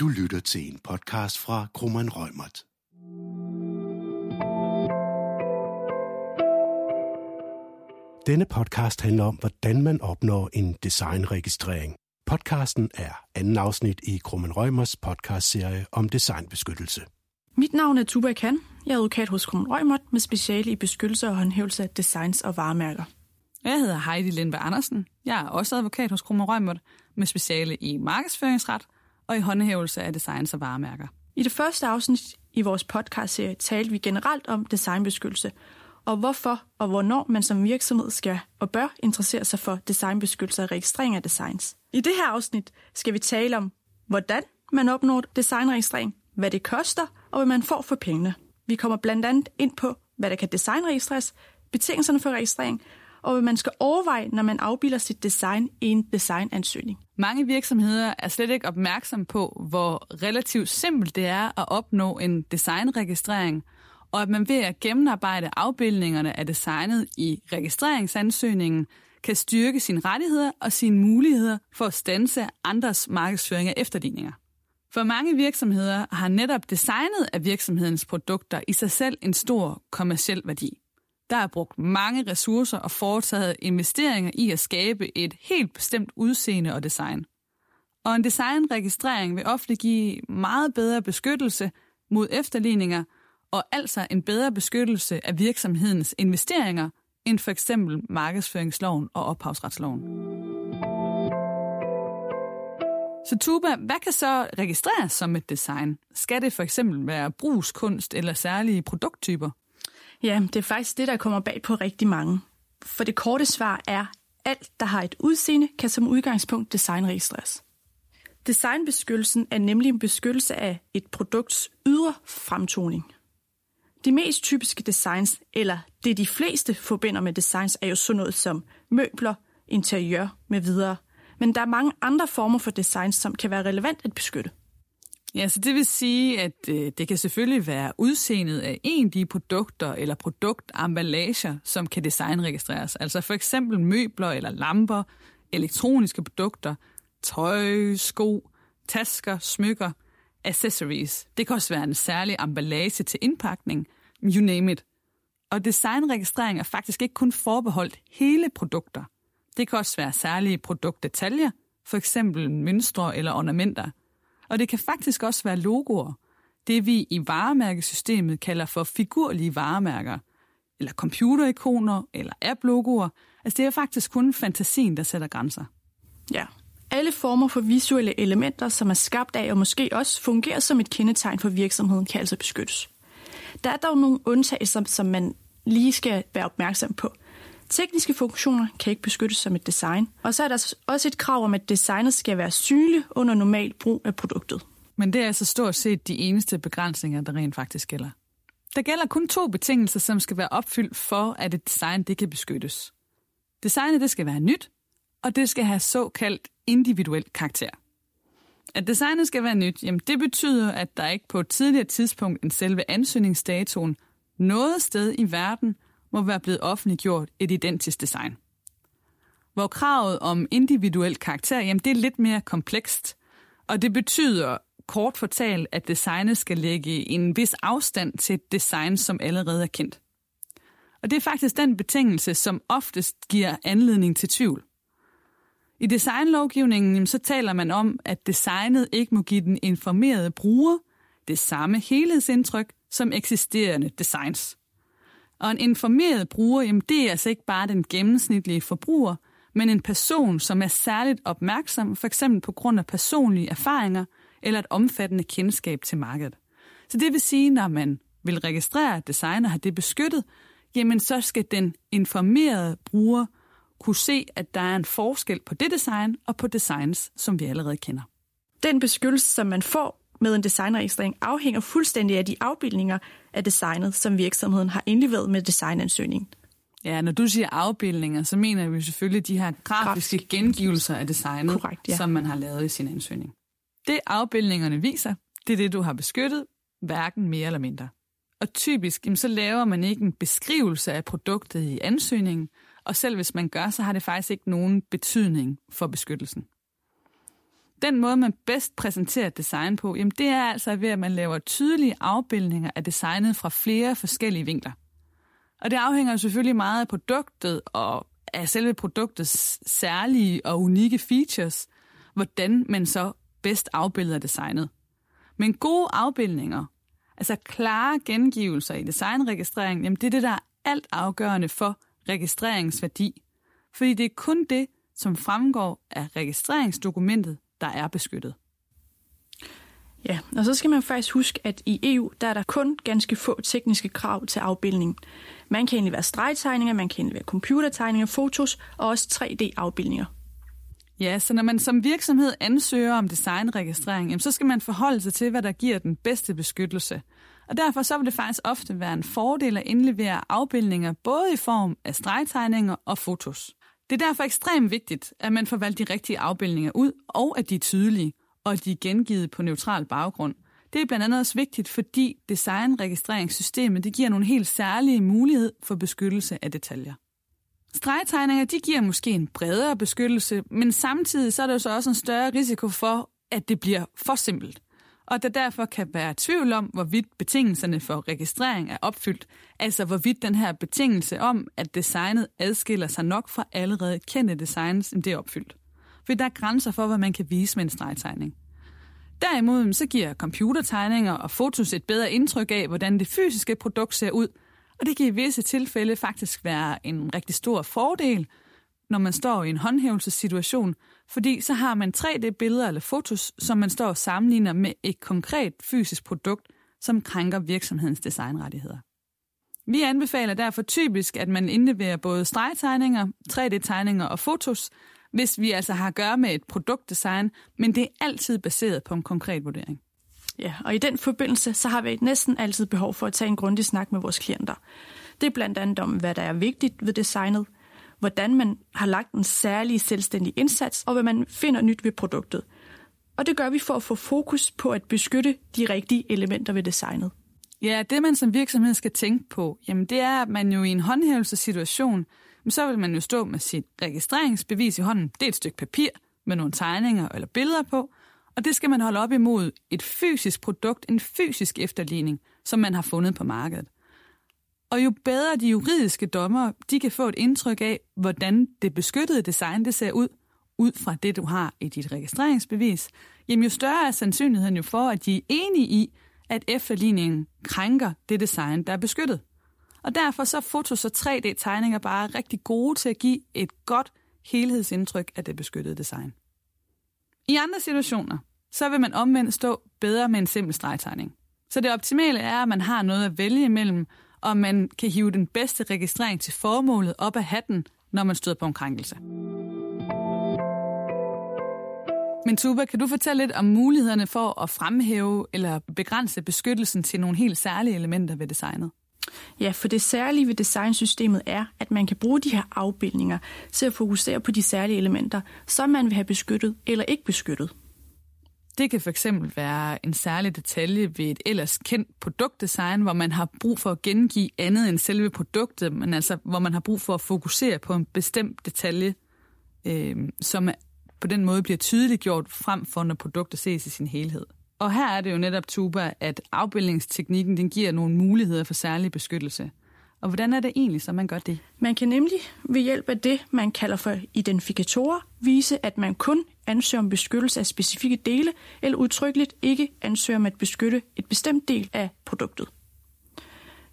Du lytter til en podcast fra Krummeren Rømert. Denne podcast handler om, hvordan man opnår en designregistrering. Podcasten er anden afsnit i Krummen Rømers podcastserie om designbeskyttelse. Mit navn er Tuba Kan. Jeg er advokat hos Krummen Rømert med speciale i beskyttelse og håndhævelse af designs og varemærker. Jeg hedder Heidi Lindberg Andersen. Jeg er også advokat hos Krummer Rømert med speciale i markedsføringsret og i håndhævelse af designs og varemærker. I det første afsnit i vores podcastserie talte vi generelt om designbeskyttelse, og hvorfor og hvornår man som virksomhed skal og bør interessere sig for designbeskyttelse og registrering af designs. I det her afsnit skal vi tale om, hvordan man opnår designregistrering, hvad det koster og hvad man får for pengene. Vi kommer blandt andet ind på, hvad der kan designregistreres, betingelserne for registrering, og hvad man skal overveje, når man afbilder sit design i en designansøgning. Mange virksomheder er slet ikke opmærksom på, hvor relativt simpelt det er at opnå en designregistrering, og at man ved at gennemarbejde afbildningerne af designet i registreringsansøgningen, kan styrke sine rettigheder og sine muligheder for at stanse andres markedsføring af efterligninger. For mange virksomheder har netop designet af virksomhedens produkter i sig selv en stor kommersiel værdi. Der er brugt mange ressourcer og foretaget investeringer i at skabe et helt bestemt udseende og design. Og en designregistrering vil ofte give meget bedre beskyttelse mod efterligninger og altså en bedre beskyttelse af virksomhedens investeringer end for eksempel markedsføringsloven og ophavsretsloven. Så Tuba, hvad kan så registreres som et design? Skal det for eksempel være brugskunst eller særlige produkttyper? Ja, det er faktisk det, der kommer bag på rigtig mange. For det korte svar er, alt, der har et udseende, kan som udgangspunkt designregistreres. Designbeskyttelsen er nemlig en beskyttelse af et produkts ydre fremtoning. De mest typiske designs, eller det de fleste forbinder med designs, er jo sådan noget som møbler, interiør med videre. Men der er mange andre former for designs, som kan være relevant at beskytte. Ja, så det vil sige, at øh, det kan selvfølgelig være udseendet af en af de produkter eller produktemballager, som kan designregistreres. Altså for eksempel møbler eller lamper, elektroniske produkter, tøj, sko, tasker, smykker, accessories. Det kan også være en særlig emballage til indpakning, you name it. Og designregistrering er faktisk ikke kun forbeholdt hele produkter. Det kan også være særlige produktdetaljer, for eksempel mønstre eller ornamenter – og det kan faktisk også være logoer. Det vi i varemærkesystemet kalder for figurlige varemærker, eller computerikoner, eller app-logoer. Altså det er faktisk kun fantasien, der sætter grænser. Ja, alle former for visuelle elementer, som er skabt af og måske også fungerer som et kendetegn for virksomheden, kan altså beskyttes. Der er dog nogle undtagelser, som man lige skal være opmærksom på – Tekniske funktioner kan ikke beskyttes som et design, og så er der altså også et krav om, at designet skal være synligt under normal brug af produktet. Men det er altså stort set de eneste begrænsninger, der rent faktisk gælder. Der gælder kun to betingelser, som skal være opfyldt for, at et design det kan beskyttes. Designet det skal være nyt, og det skal have såkaldt individuel karakter. At designet skal være nyt, jamen det betyder, at der ikke på et tidligere tidspunkt end selve ansøgningsdatoen noget sted i verden må være blevet offentliggjort et identisk design. Hvor kravet om individuel karakter, jamen det er lidt mere komplekst, og det betyder kort fortalt, at designet skal lægge en vis afstand til et design, som allerede er kendt. Og det er faktisk den betingelse, som oftest giver anledning til tvivl. I designlovgivningen så taler man om, at designet ikke må give den informerede bruger det samme helhedsindtryk som eksisterende designs. Og en informeret bruger, jamen det er altså ikke bare den gennemsnitlige forbruger, men en person, som er særligt opmærksom, for eksempel på grund af personlige erfaringer eller et omfattende kendskab til markedet. Så det vil sige, når man vil registrere, design designer har det beskyttet, jamen så skal den informerede bruger kunne se, at der er en forskel på det design og på designs, som vi allerede kender. Den beskyttelse, som man får med en designregistrering afhænger fuldstændig af de afbildninger af designet, som virksomheden har indleveret med designansøgningen. Ja, når du siger afbildninger, så mener vi selvfølgelig de her grafiske Grafisk. gengivelser af designet, Korrekt, ja. som man har lavet i sin ansøgning. Det afbildningerne viser, det er det, du har beskyttet, hverken mere eller mindre. Og typisk, så laver man ikke en beskrivelse af produktet i ansøgningen, og selv hvis man gør, så har det faktisk ikke nogen betydning for beskyttelsen. Den måde, man bedst præsenterer design på, jamen det er altså ved, at man laver tydelige afbildninger af designet fra flere forskellige vinkler. Og det afhænger selvfølgelig meget af produktet og af selve produktets særlige og unikke features, hvordan man så bedst afbilder designet. Men gode afbildninger, altså klare gengivelser i designregistreringen, jamen det er det, der er alt afgørende for registreringsværdi. Fordi det er kun det, som fremgår af registreringsdokumentet, der er beskyttet. Ja, og så skal man faktisk huske, at i EU, der er der kun ganske få tekniske krav til afbildning. Man kan egentlig være stregtegninger, man kan egentlig være computertegninger, fotos og også 3D-afbildninger. Ja, så når man som virksomhed ansøger om designregistrering, jamen, så skal man forholde sig til, hvad der giver den bedste beskyttelse. Og derfor så vil det faktisk ofte være en fordel at indlevere afbildninger både i form af stregtegninger og fotos. Det er derfor ekstremt vigtigt, at man får valgt de rigtige afbildninger ud, og at de er tydelige, og at de er gengivet på neutral baggrund. Det er blandt andet også vigtigt, fordi designregistreringssystemet det giver nogle helt særlige mulighed for beskyttelse af detaljer. Stregtegninger de giver måske en bredere beskyttelse, men samtidig så er der jo så også en større risiko for, at det bliver for simpelt og der derfor kan være tvivl om, hvorvidt betingelserne for registrering er opfyldt, altså hvorvidt den her betingelse om, at designet adskiller sig nok fra allerede kendte designs, det er opfyldt. For der er grænser for, hvad man kan vise med en stregtegning. Derimod så giver computertegninger og fotos et bedre indtryk af, hvordan det fysiske produkt ser ud, og det kan i visse tilfælde faktisk være en rigtig stor fordel, når man står i en håndhævelsessituation, fordi så har man 3D-billeder eller fotos, som man står og sammenligner med et konkret fysisk produkt, som krænker virksomhedens designrettigheder. Vi anbefaler derfor typisk, at man indleverer både stregtegninger, 3D-tegninger og fotos, hvis vi altså har at gøre med et produktdesign, men det er altid baseret på en konkret vurdering. Ja, og i den forbindelse, så har vi næsten altid behov for at tage en grundig snak med vores klienter. Det er blandt andet om, hvad der er vigtigt ved designet, hvordan man har lagt en særlig selvstændig indsats, og hvad man finder nyt ved produktet. Og det gør vi for at få fokus på at beskytte de rigtige elementer ved designet. Ja, det man som virksomhed skal tænke på, jamen det er, at man jo i en håndhævelsessituation, så vil man jo stå med sit registreringsbevis i hånden. Det er et stykke papir med nogle tegninger eller billeder på, og det skal man holde op imod et fysisk produkt, en fysisk efterligning, som man har fundet på markedet. Og jo bedre de juridiske dommer, de kan få et indtryk af, hvordan det beskyttede design det ser ud, ud fra det, du har i dit registreringsbevis, jamen jo større er sandsynligheden jo for, at de er enige i, at efterligningen krænker det design, der er beskyttet. Og derfor så er fotos og 3D-tegninger bare rigtig gode til at give et godt helhedsindtryk af det beskyttede design. I andre situationer, så vil man omvendt stå bedre med en simpel stregtegning. Så det optimale er, at man har noget at vælge imellem, og man kan hive den bedste registrering til formålet op af hatten, når man støder på en krænkelse. Men Tuba, kan du fortælle lidt om mulighederne for at fremhæve eller begrænse beskyttelsen til nogle helt særlige elementer ved designet? Ja, for det særlige ved designsystemet er, at man kan bruge de her afbildninger til at fokusere på de særlige elementer, som man vil have beskyttet eller ikke beskyttet. Det kan fx være en særlig detalje ved et ellers kendt produktdesign, hvor man har brug for at gengive andet end selve produktet, men altså hvor man har brug for at fokusere på en bestemt detalje, øh, som på den måde bliver tydeligt gjort frem for, når produktet ses i sin helhed. Og her er det jo netop Tuba, at afbildningsteknikken den giver nogle muligheder for særlig beskyttelse. Og hvordan er det egentlig, så man gør det? Man kan nemlig ved hjælp af det, man kalder for identifikatorer, vise, at man kun ansøger om beskyttelse af specifikke dele, eller udtrykkeligt ikke ansøger om at beskytte et bestemt del af produktet.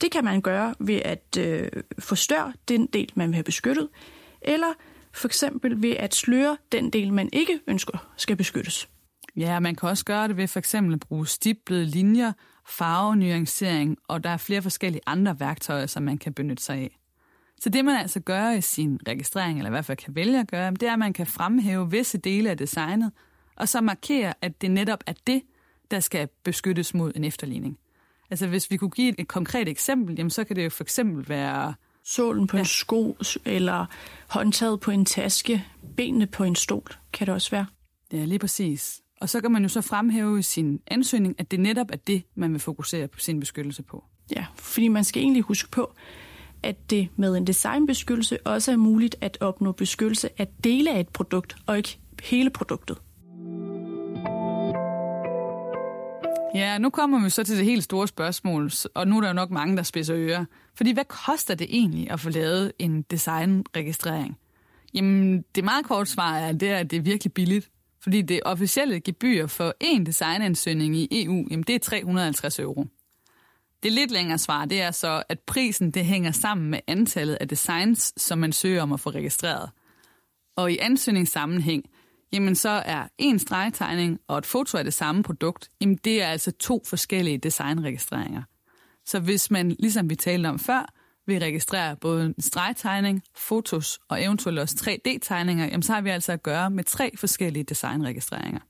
Det kan man gøre ved at øh, forstørre den del, man vil have beskyttet, eller for eksempel ved at sløre den del, man ikke ønsker skal beskyttes. Ja, man kan også gøre det ved for eksempel at bruge stiplede linjer, farvenuancering, og der er flere forskellige andre værktøjer, som man kan benytte sig af. Så det man altså gør i sin registrering, eller i hvert fald kan vælge at gøre, det er, at man kan fremhæve visse dele af designet, og så markere, at det netop er det, der skal beskyttes mod en efterligning. Altså hvis vi kunne give et, konkret eksempel, jamen, så kan det jo for eksempel være... Sålen på ja. en sko, eller håndtaget på en taske, benene på en stol, kan det også være. Ja, lige præcis. Og så kan man jo så fremhæve i sin ansøgning, at det netop er det, man vil fokusere på sin beskyttelse på. Ja, fordi man skal egentlig huske på, at det med en designbeskyttelse også er muligt at opnå beskyttelse af dele af et produkt, og ikke hele produktet. Ja, nu kommer vi så til det helt store spørgsmål, og nu er der jo nok mange, der spidser ører. Fordi hvad koster det egentlig at få lavet en designregistrering? Jamen, det meget kort svar er, det er, at det er virkelig billigt. Fordi det officielle gebyr for én designansøgning i EU, jamen det er 350 euro. Det lidt længere svar, det er så, at prisen det hænger sammen med antallet af designs, som man søger om at få registreret. Og i ansøgningssammenhæng, jamen så er en stregtegning og et foto af det samme produkt, jamen det er altså to forskellige designregistreringer. Så hvis man, ligesom vi talte om før, vil registrere både en stregtegning, fotos og eventuelt også 3D-tegninger, jamen så har vi altså at gøre med tre forskellige designregistreringer.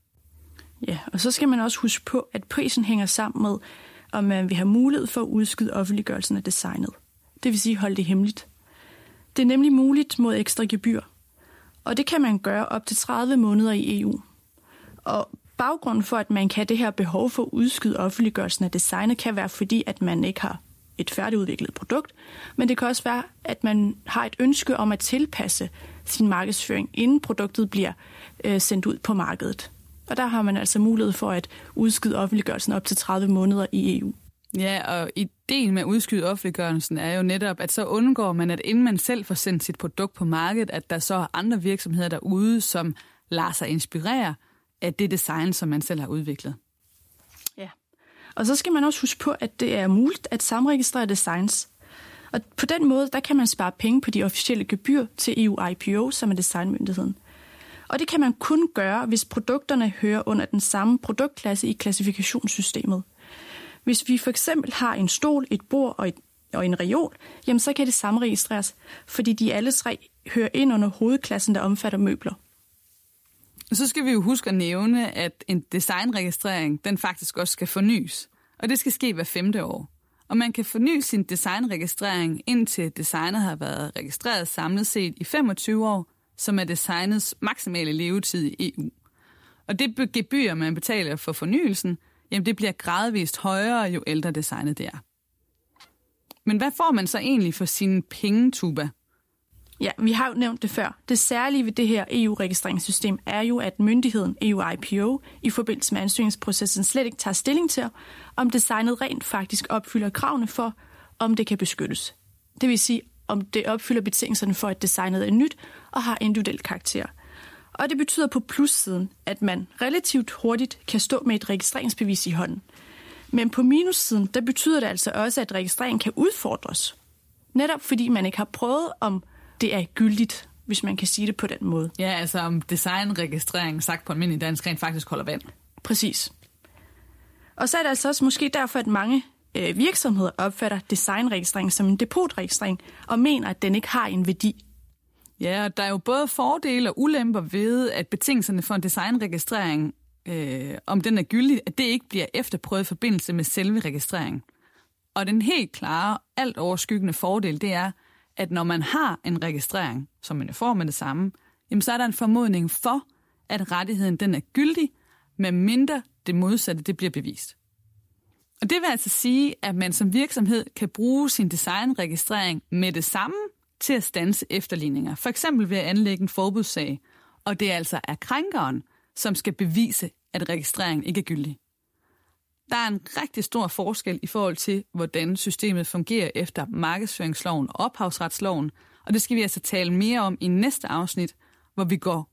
Ja, og så skal man også huske på, at prisen hænger sammen med, om øh, man vil have mulighed for at udskyde offentliggørelsen af designet. Det vil sige holde det hemmeligt. Det er nemlig muligt mod ekstra gebyr, og det kan man gøre op til 30 måneder i EU. Og baggrunden for, at man kan have det her behov for at udskyde offentliggørelsen af designet, kan være fordi, at man ikke har et færdigudviklet produkt, men det kan også være, at man har et ønske om at tilpasse sin markedsføring, inden produktet bliver øh, sendt ud på markedet. Og der har man altså mulighed for at udskyde offentliggørelsen op til 30 måneder i EU. Ja, og ideen med at udskyde offentliggørelsen er jo netop, at så undgår man, at inden man selv får sendt sit produkt på markedet, at der så er andre virksomheder derude, som lader sig inspirere af det design, som man selv har udviklet. Og så skal man også huske på, at det er muligt at samregistrere designs. Og på den måde, der kan man spare penge på de officielle gebyr til EU IPO, som er designmyndigheden. Og det kan man kun gøre, hvis produkterne hører under den samme produktklasse i klassifikationssystemet. Hvis vi for eksempel har en stol, et bord og, et, og en reol, jamen så kan det samregistreres, fordi de alle tre hører ind under hovedklassen, der omfatter møbler. Så skal vi jo huske at nævne, at en designregistrering, den faktisk også skal fornyes. Og det skal ske hver femte år. Og man kan forny sin designregistrering, indtil designet har været registreret samlet set i 25 år, som er designets maksimale levetid i EU. Og det gebyr, man betaler for fornyelsen, jamen det bliver gradvist højere, jo ældre designet det er. Men hvad får man så egentlig for sin pengetuba? Ja, vi har jo nævnt det før. Det særlige ved det her EU-registreringssystem er jo, at myndigheden EU-IPO i forbindelse med ansøgningsprocessen slet ikke tager stilling til, om designet rent faktisk opfylder kravene for, om det kan beskyttes. Det vil sige, om det opfylder betingelserne for, at designet er nyt og har individuel karakter. Og det betyder på plussiden, at man relativt hurtigt kan stå med et registreringsbevis i hånden. Men på minussiden, der betyder det altså også, at registreringen kan udfordres. Netop fordi man ikke har prøvet, om det er gyldigt, hvis man kan sige det på den måde. Ja, altså om designregistrering sagt på almindelig dansk rent faktisk holder vand. Præcis. Og så er det altså også måske derfor, at mange øh, virksomheder opfatter designregistrering som en depotregistrering og mener, at den ikke har en værdi. Ja, og der er jo både fordele og ulemper ved, at betingelserne for en designregistrering, øh, om den er gyldig, at det ikke bliver efterprøvet i forbindelse med selve registreringen. Og den helt klare, alt overskyggende fordel, det er, at når man har en registrering, som man får med det samme, jamen så er der en formodning for, at rettigheden den er gyldig, med mindre det modsatte det bliver bevist. Og det vil altså sige, at man som virksomhed kan bruge sin designregistrering med det samme til at stanse efterligninger. For eksempel ved at anlægge en forbudssag, og det altså er krænkeren, som skal bevise, at registreringen ikke er gyldig. Der er en rigtig stor forskel i forhold til, hvordan systemet fungerer efter markedsføringsloven og ophavsretsloven, og det skal vi altså tale mere om i næste afsnit, hvor vi går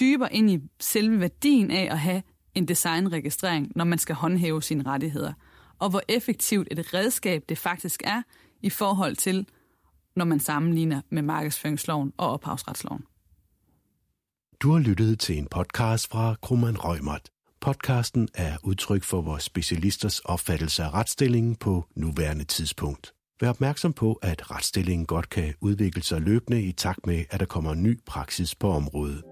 dybere ind i selve værdien af at have en designregistrering, når man skal håndhæve sine rettigheder, og hvor effektivt et redskab det faktisk er i forhold til, når man sammenligner med markedsføringsloven og ophavsretsloven. Du har lyttet til en podcast fra Krummeren Rømert. Podcasten er udtryk for vores specialisters opfattelse af retsstillingen på nuværende tidspunkt. Vær opmærksom på, at retsstillingen godt kan udvikle sig løbende i takt med, at der kommer ny praksis på området.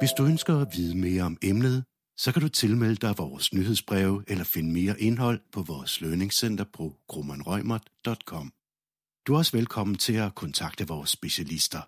Hvis du ønsker at vide mere om emnet, så kan du tilmelde dig vores nyhedsbreve eller finde mere indhold på vores lønningscenter på grummanrøgmert.com. Du er også velkommen til at kontakte vores specialister.